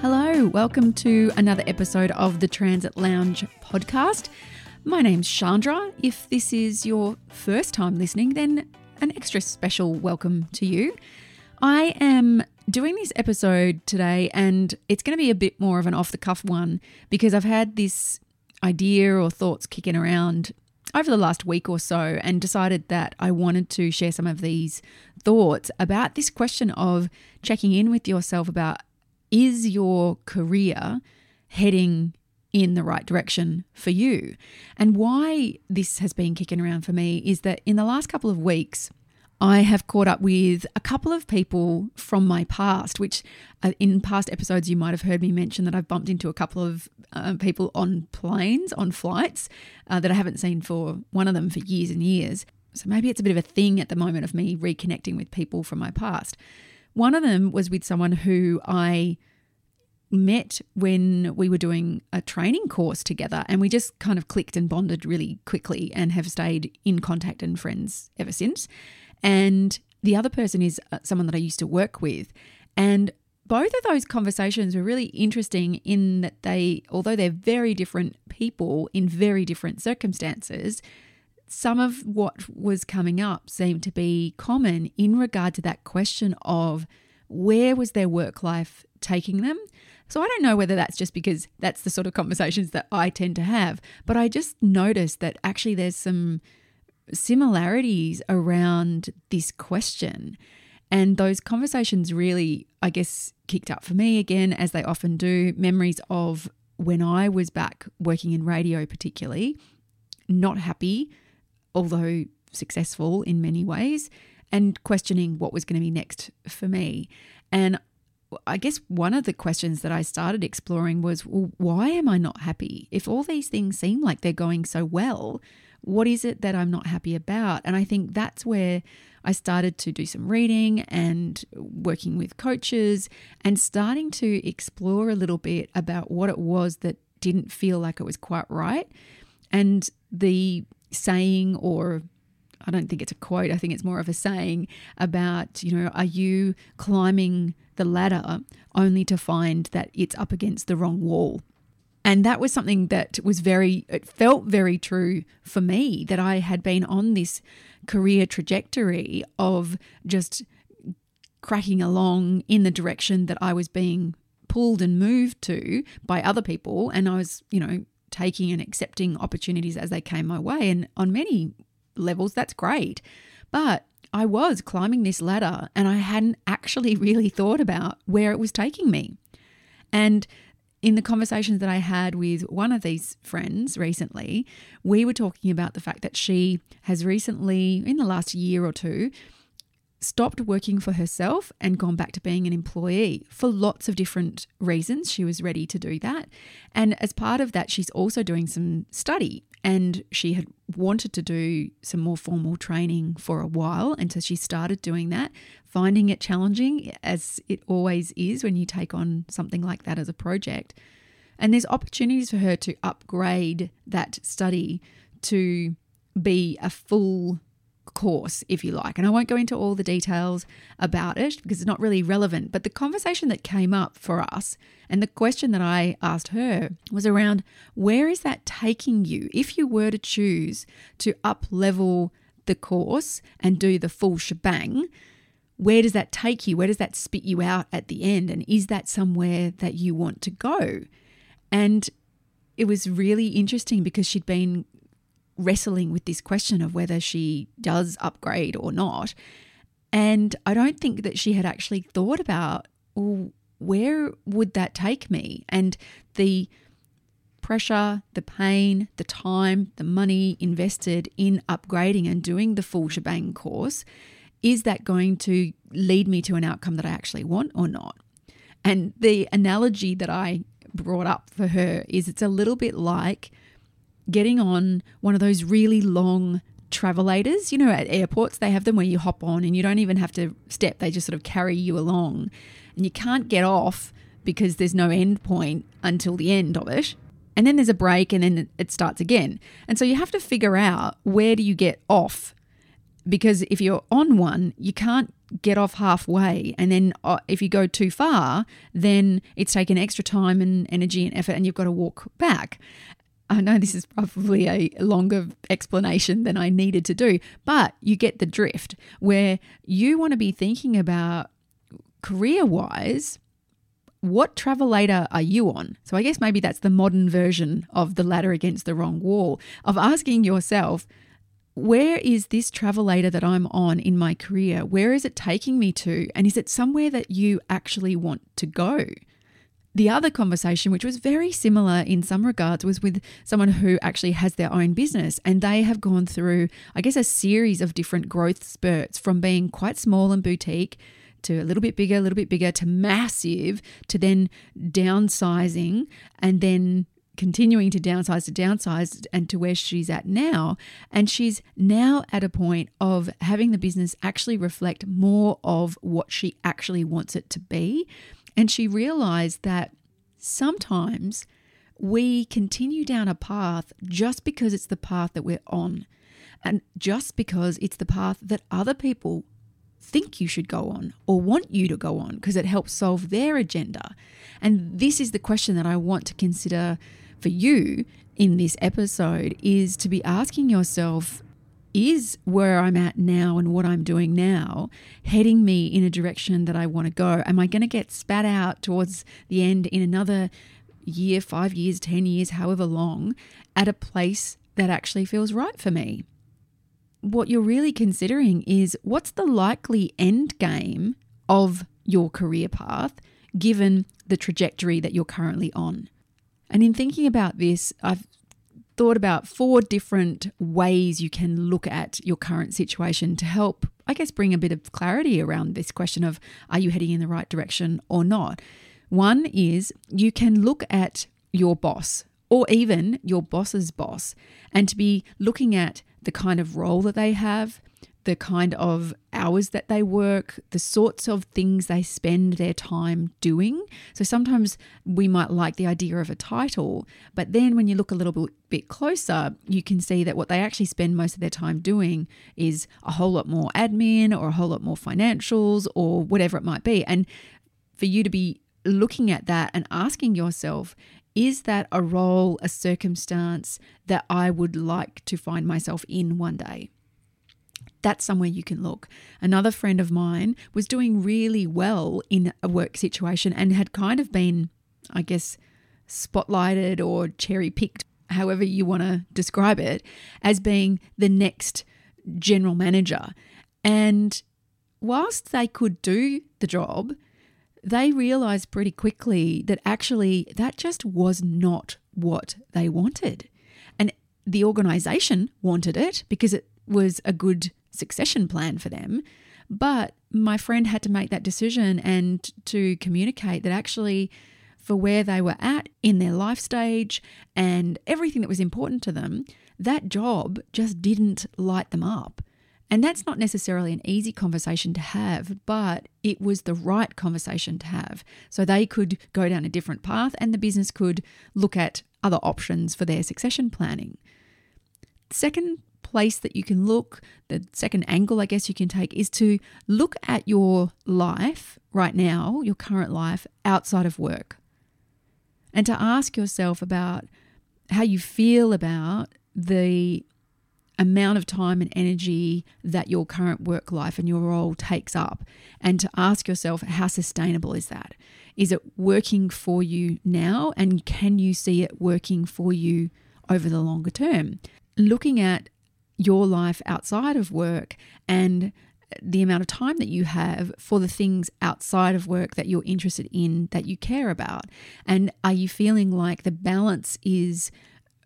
Hello, welcome to another episode of the Transit Lounge podcast. My name's Chandra. If this is your first time listening, then an extra special welcome to you. I am doing this episode today, and it's going to be a bit more of an off the cuff one because I've had this idea or thoughts kicking around over the last week or so and decided that I wanted to share some of these thoughts about this question of checking in with yourself about is your career heading in the right direction for you? And why this has been kicking around for me is that in the last couple of weeks, I have caught up with a couple of people from my past, which uh, in past episodes you might have heard me mention that I've bumped into a couple of uh, people on planes, on flights uh, that I haven't seen for one of them for years and years. So maybe it's a bit of a thing at the moment of me reconnecting with people from my past. One of them was with someone who I met when we were doing a training course together and we just kind of clicked and bonded really quickly and have stayed in contact and friends ever since. And the other person is uh, someone that I used to work with. And both of those conversations were really interesting in that they, although they're very different people in very different circumstances, some of what was coming up seemed to be common in regard to that question of where was their work life taking them. So I don't know whether that's just because that's the sort of conversations that I tend to have, but I just noticed that actually there's some similarities around this question. And those conversations really, I guess, kicked up for me again, as they often do, memories of when I was back working in radio, particularly, not happy, although successful in many ways, and questioning what was going to be next for me. And I guess one of the questions that I started exploring was well, why am I not happy? If all these things seem like they're going so well, what is it that I'm not happy about? And I think that's where I started to do some reading and working with coaches and starting to explore a little bit about what it was that didn't feel like it was quite right. And the saying, or I don't think it's a quote, I think it's more of a saying about, you know, are you climbing the ladder only to find that it's up against the wrong wall? And that was something that was very, it felt very true for me that I had been on this career trajectory of just cracking along in the direction that I was being pulled and moved to by other people. And I was, you know, taking and accepting opportunities as they came my way. And on many levels, that's great. But I was climbing this ladder and I hadn't actually really thought about where it was taking me. And in the conversations that I had with one of these friends recently, we were talking about the fact that she has recently, in the last year or two, stopped working for herself and gone back to being an employee for lots of different reasons. She was ready to do that. And as part of that, she's also doing some study and she had wanted to do some more formal training for a while. And so she started doing that, finding it challenging, as it always is when you take on something like that as a project. And there's opportunities for her to upgrade that study to be a full course, if you like. And I won't go into all the details about it because it's not really relevant. But the conversation that came up for us and the question that I asked her was around where is that taking you if you were to choose to up level the course and do the full shebang? Where does that take you? Where does that spit you out at the end? And is that somewhere that you want to go? And it was really interesting because she'd been wrestling with this question of whether she does upgrade or not. And I don't think that she had actually thought about, well, where would that take me? And the pressure, the pain, the time, the money invested in upgrading and doing the full shebang course is that going to lead me to an outcome that I actually want or not? And the analogy that I brought up for her is it's a little bit like getting on one of those really long travelators. You know, at airports, they have them where you hop on and you don't even have to step, they just sort of carry you along. And you can't get off because there's no end point until the end of it. And then there's a break and then it starts again. And so you have to figure out where do you get off because if you're on one, you can't get off halfway. And then uh, if you go too far, then it's taken extra time and energy and effort, and you've got to walk back. I know this is probably a longer explanation than I needed to do, but you get the drift where you want to be thinking about career wise what travelator are you on? So I guess maybe that's the modern version of the ladder against the wrong wall of asking yourself, where is this travelator that I'm on in my career? Where is it taking me to? And is it somewhere that you actually want to go? The other conversation, which was very similar in some regards, was with someone who actually has their own business and they have gone through, I guess, a series of different growth spurts from being quite small and boutique to a little bit bigger, a little bit bigger to massive to then downsizing and then continuing to downsize to downsize and to where she's at now. And she's now at a point of having the business actually reflect more of what she actually wants it to be. And she realized that sometimes we continue down a path just because it's the path that we're on. And just because it's the path that other people think you should go on or want you to go on because it helps solve their agenda. And this is the question that I want to consider for you in this episode is to be asking yourself is where I'm at now and what I'm doing now heading me in a direction that I want to go? Am I going to get spat out towards the end in another year, five years, 10 years, however long, at a place that actually feels right for me? What you're really considering is what's the likely end game of your career path given the trajectory that you're currently on? And in thinking about this, I've thought about four different ways you can look at your current situation to help, I guess, bring a bit of clarity around this question of are you heading in the right direction or not? One is you can look at your boss or even your boss's boss and to be looking at the kind of role that they have, the kind of hours that they work, the sorts of things they spend their time doing. So sometimes we might like the idea of a title, but then when you look a little bit closer, you can see that what they actually spend most of their time doing is a whole lot more admin or a whole lot more financials or whatever it might be. And for you to be looking at that and asking yourself, is that a role, a circumstance that I would like to find myself in one day? That's somewhere you can look. Another friend of mine was doing really well in a work situation and had kind of been, I guess, spotlighted or cherry picked, however you want to describe it, as being the next general manager. And whilst they could do the job, they realized pretty quickly that actually that just was not what they wanted. And the organization wanted it because it was a good succession plan for them. But my friend had to make that decision and to communicate that actually, for where they were at in their life stage and everything that was important to them, that job just didn't light them up. And that's not necessarily an easy conversation to have, but it was the right conversation to have. So they could go down a different path and the business could look at other options for their succession planning. Second place that you can look, the second angle, I guess, you can take is to look at your life right now, your current life outside of work, and to ask yourself about how you feel about the amount of time and energy that your current work life and your role takes up, and to ask yourself, how sustainable is that? Is it working for you now? And can you see it working for you over the longer term? Looking at your life outside of work and the amount of time that you have for the things outside of work that you're interested in, that you care about? And are you feeling like the balance is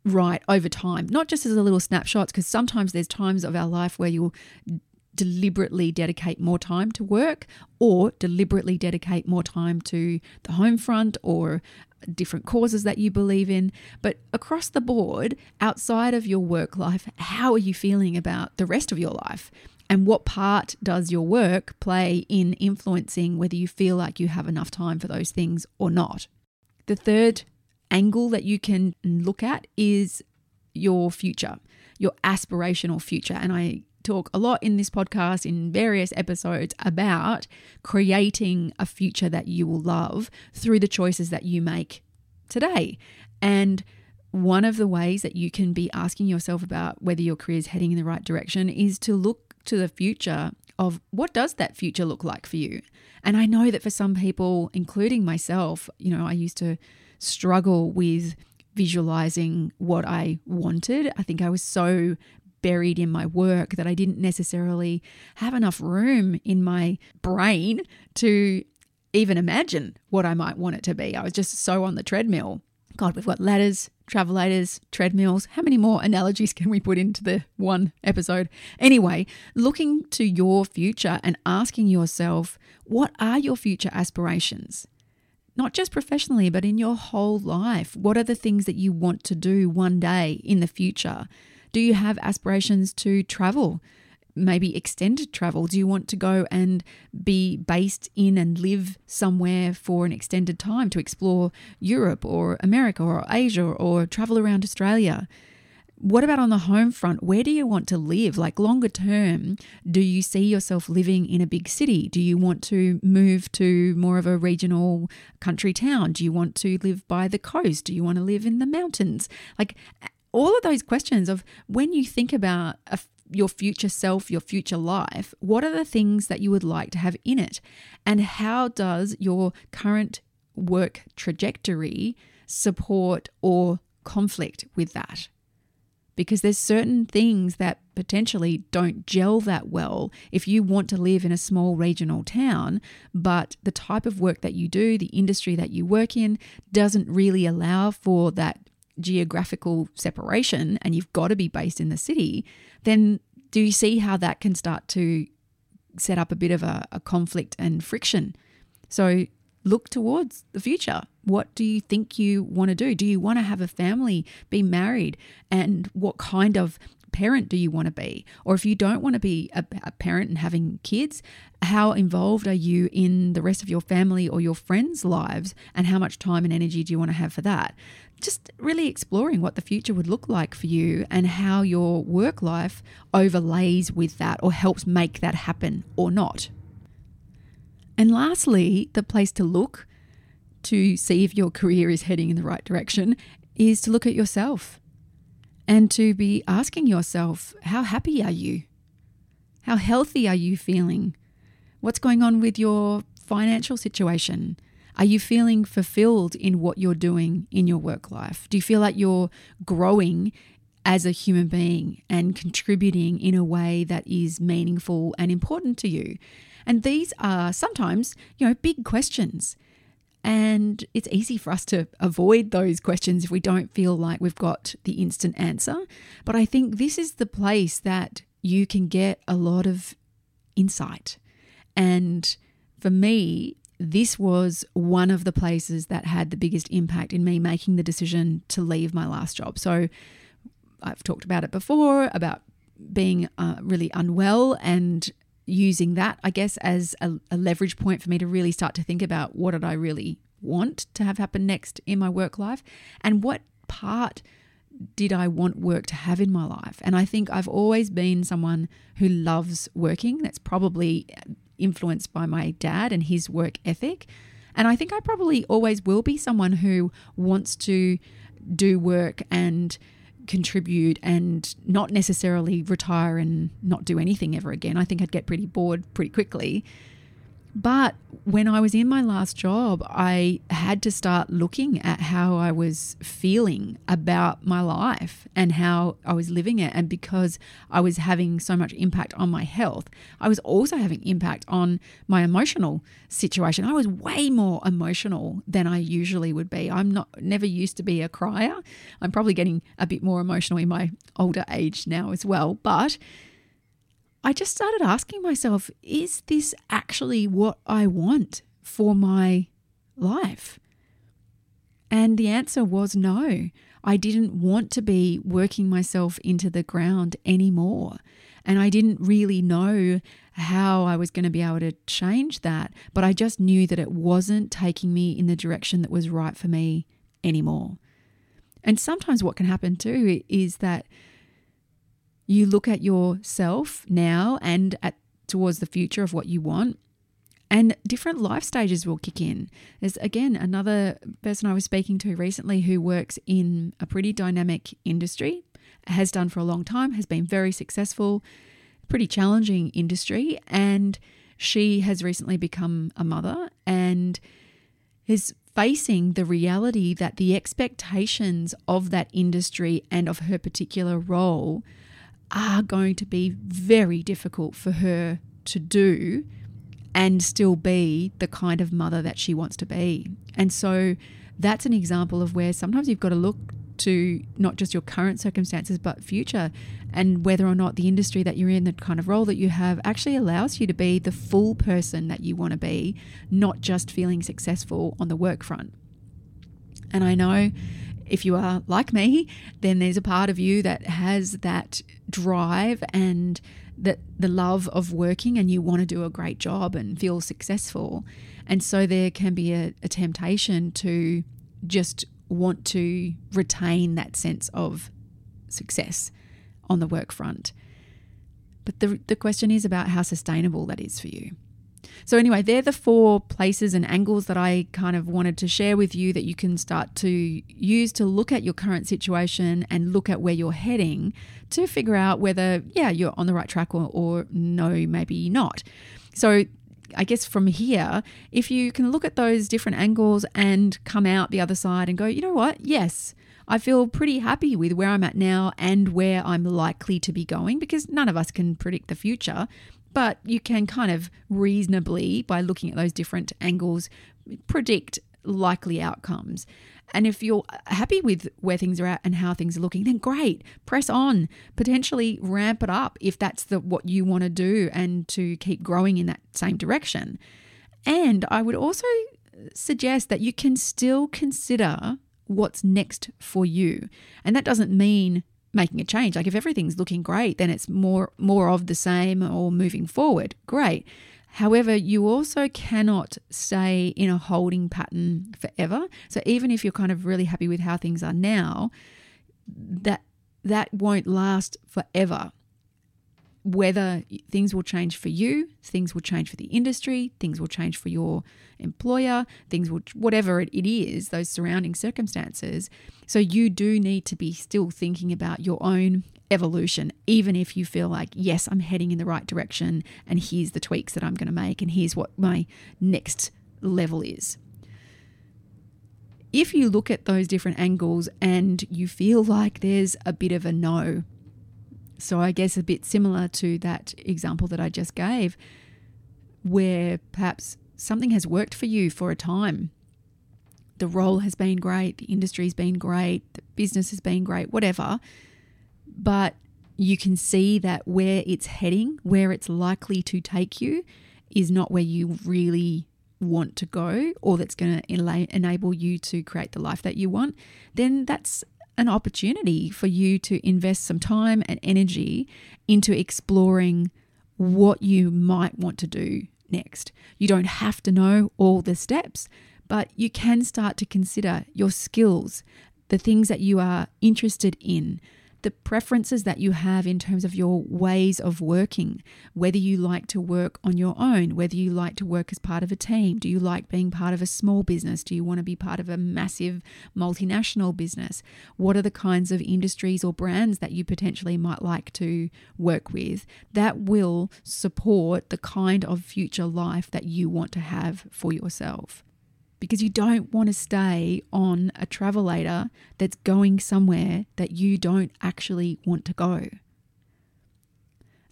right over time, not just as a little snapshots, because sometimes there's times of our life where you'll deliberately dedicate more time to work or deliberately dedicate more time to the home front or different causes that you believe in. But across the board, outside of your work life, how are you feeling about the rest of your life? And what part does your work play in influencing whether you feel like you have enough time for those things or not? The third angle that you can look at is your future, your aspirational future. And I talk a lot in this podcast, in various episodes, about creating a future that you will love through the choices that you make today. And one of the ways that you can be asking yourself about whether your career is heading in the right direction is to look to the future of what does that future look like for you. And I know that for some people, including myself, you know, I used to struggle with visualizing what I wanted. I think I was so buried in my work that I didn't necessarily have enough room in my brain to even imagine what I might want it to be. I was just so on the treadmill. God, we've got ladders, travelators, treadmills. How many more analogies can we put into the one episode? Anyway, looking to your future and asking yourself, what are your future aspirations? Not just professionally, but in your whole life. What are the things that you want to do one day in the future? Do you have aspirations to travel? Maybe extended travel? Do you want to go and be based in and live somewhere for an extended time to explore Europe or America or Asia or travel around Australia? What about on the home front? Where do you want to live? Like longer term, do you see yourself living in a big city? Do you want to move to more of a regional country town? Do you want to live by the coast? Do you want to live in the mountains? Like all of those questions of when you think about a, your future self, your future life, what are the things that you would like to have in it? And how does your current work trajectory support or conflict with that? Because there's certain things that potentially don't gel that well if you want to live in a small regional town, but the type of work that you do, the industry that you work in, doesn't really allow for that geographical separation and you've got to be based in the city, then do you see how that can start to set up a bit of a, a conflict and friction? So look towards the future. What do you think you want to do? Do you want to have a family, be married? And what kind of parent do you want to be? Or if you don't want to be a, a, parent and having kids, how involved are you in the rest of your family or your friends' lives? And how much time and energy do you want to have for that? Just really exploring what the future would look like for you and how your work life overlays with that or helps make that happen or not. And lastly, the place to look to see if your career is heading in the right direction is to look at yourself and to be asking yourself, how happy are you? How healthy are you feeling? What's going on with your financial situation? Are you feeling fulfilled in what you're doing in your work life? Do you feel like you're growing as a human being and contributing in a way that is meaningful and important to you? And these are sometimes, you know, big questions. And it's easy for us to avoid those questions if we don't feel like we've got the instant answer. But I think this is the place that you can get a lot of insight. And for me, this was one of the places that had the biggest impact in me making the decision to leave my last job. So I've talked about it before about being uh, really unwell and using that, I guess, as a, a, leverage point for me to really start to think about what did I really want to have happen next in my work life and what part did I want work to have in my life. And I think I've always been someone who loves working. That's probably influenced by my dad and his work ethic. And I think I probably always will be someone who wants to do work and contribute and not necessarily retire and not do anything ever again. I think I'd get pretty bored pretty quickly. But when I was in my last job, I had to start looking at how I was feeling about my life and how I was living it. And because I was having so much impact on my health, I was also having impact on my emotional situation. I was way more emotional than I usually would be. I'm not never used to be a crier. I'm probably getting a bit more emotional in my older age now as well. But I just started asking myself, is this actually what I want for my life? And the answer was no. I didn't want to be working myself into the ground anymore. And I didn't really know how I was going to be able to change that, but I just knew that it wasn't taking me in the direction that was right for me anymore. And sometimes what can happen too is that you look at yourself now and at towards the future of what you want and different life stages will kick in. There's again another person I was speaking to recently who works in a pretty dynamic industry, has done for a long time, has been very successful, pretty challenging industry, and she has recently become a mother and is facing the reality that the expectations of that industry and of her particular role are going to be very difficult for her to do and still be the kind of mother that she wants to be. And so that's an example of where sometimes you've got to look to not just your current circumstances but future and whether or not the industry that you're in the kind of role that you have actually allows you to be the full person that you want to be not just feeling successful on the work front and i know if you are like me then there's a part of you that has that drive and the, the love of working and you want to do a great job and feel successful. And so there can be a, a temptation to just want to retain that sense of success on the work front. But the, the question is about how sustainable that is for you. So, anyway, they're the four places and angles that I kind of wanted to share with you that you can start to use to look at your current situation and look at where you're heading to figure out whether, yeah, you're on the right track or, or no, maybe not. So, I guess from here, if you can look at those different angles and come out the other side and go, you know what? Yes, I feel pretty happy with where I'm at now and where I'm likely to be going because none of us can predict the future but you can kind of reasonably, by looking at those different angles, predict likely outcomes. And if you're happy with where things are at and how things are looking, then great, press on. Potentially ramp it up if that's the what you want to do and to keep growing in that same direction. And I would also suggest that you can still consider what's next for you. And that doesn't mean making a change. Like if everything's looking great, then it's more more of the same or moving forward. Great. However, you also cannot stay in a holding pattern forever. So even if you're kind of really happy with how things are now, that that won't last forever whether things will change for you, things will change for the industry, things will change for your employer, things will, whatever it is, those surrounding circumstances. So you do need to be still thinking about your own evolution, even if you feel like, yes, I'm heading in the right direction, and here's the tweaks that I'm going to make, and here's what my next level is. If you look at those different angles and you feel like there's a bit of a no, so I guess a bit similar to that example that I just gave, where perhaps something has worked for you for a time. The role has been great, the industry's been great, the business has been great, whatever. But you can see that where it's heading, where it's likely to take you, is not where you really want to go or that's going to enable you to create the life that you want, then that's an opportunity for you to invest some time and energy into exploring what you might want to do next. You don't have to know all the steps, but you can start to consider your skills, the things that you are interested in, the preferences that you have in terms of your ways of working, whether you like to work on your own, whether you like to work as part of a team. Do you like being part of a small business? Do you want to be part of a massive multinational business? What are the kinds of industries or brands that you potentially might like to work with that will support the kind of future life that you want to have for yourself? Because you don't want to stay on a travelator that's going somewhere that you don't actually want to go.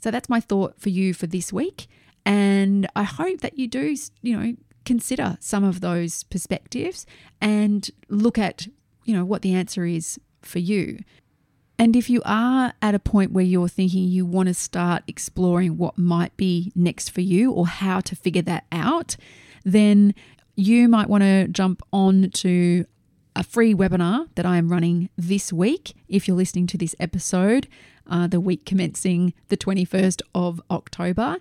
So that's my thought for you for this week. And I hope that you do, you know, consider some of those perspectives and look at, you know, what the answer is for you. And if you are at a point where you're thinking you want to start exploring what might be next for you or how to figure that out, then you might want to jump on to a free webinar that I am running this week. If you're listening to this episode, uh, the week commencing the 21st of October.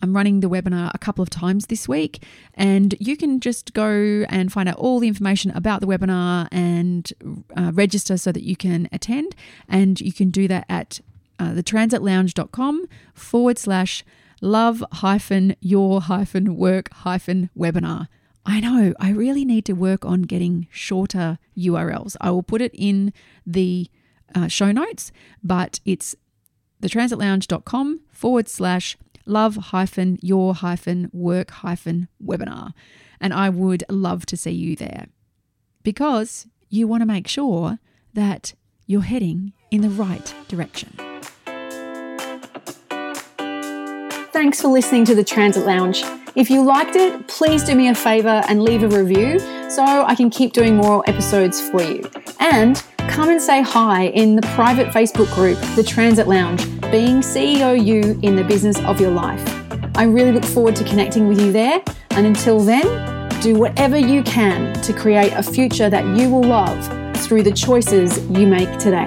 I'm running the webinar a couple of times this week, and you can just go and find out all the information about the webinar and uh, register so that you can attend. And you can do that at uh, thetransitlounge.com forward slash love hyphen your hyphen work hyphen webinar. I know, I really need to work on getting shorter URLs. I will put it in the uh, show notes, but it's thetransitlounge.com forward slash love hyphen your hyphen work hyphen webinar. And I would love to see you there because you want to make sure that you're heading in the right direction. Thanks for listening to the Transit Lounge. If you liked it, please do me a favor and leave a review so I can keep doing more episodes for you. And come and say hi in the private Facebook group, The Transit Lounge, being CEO you in the business of your life. I really look forward to connecting with you there. And until then, do whatever you can to create a future that you will love through the choices you make today.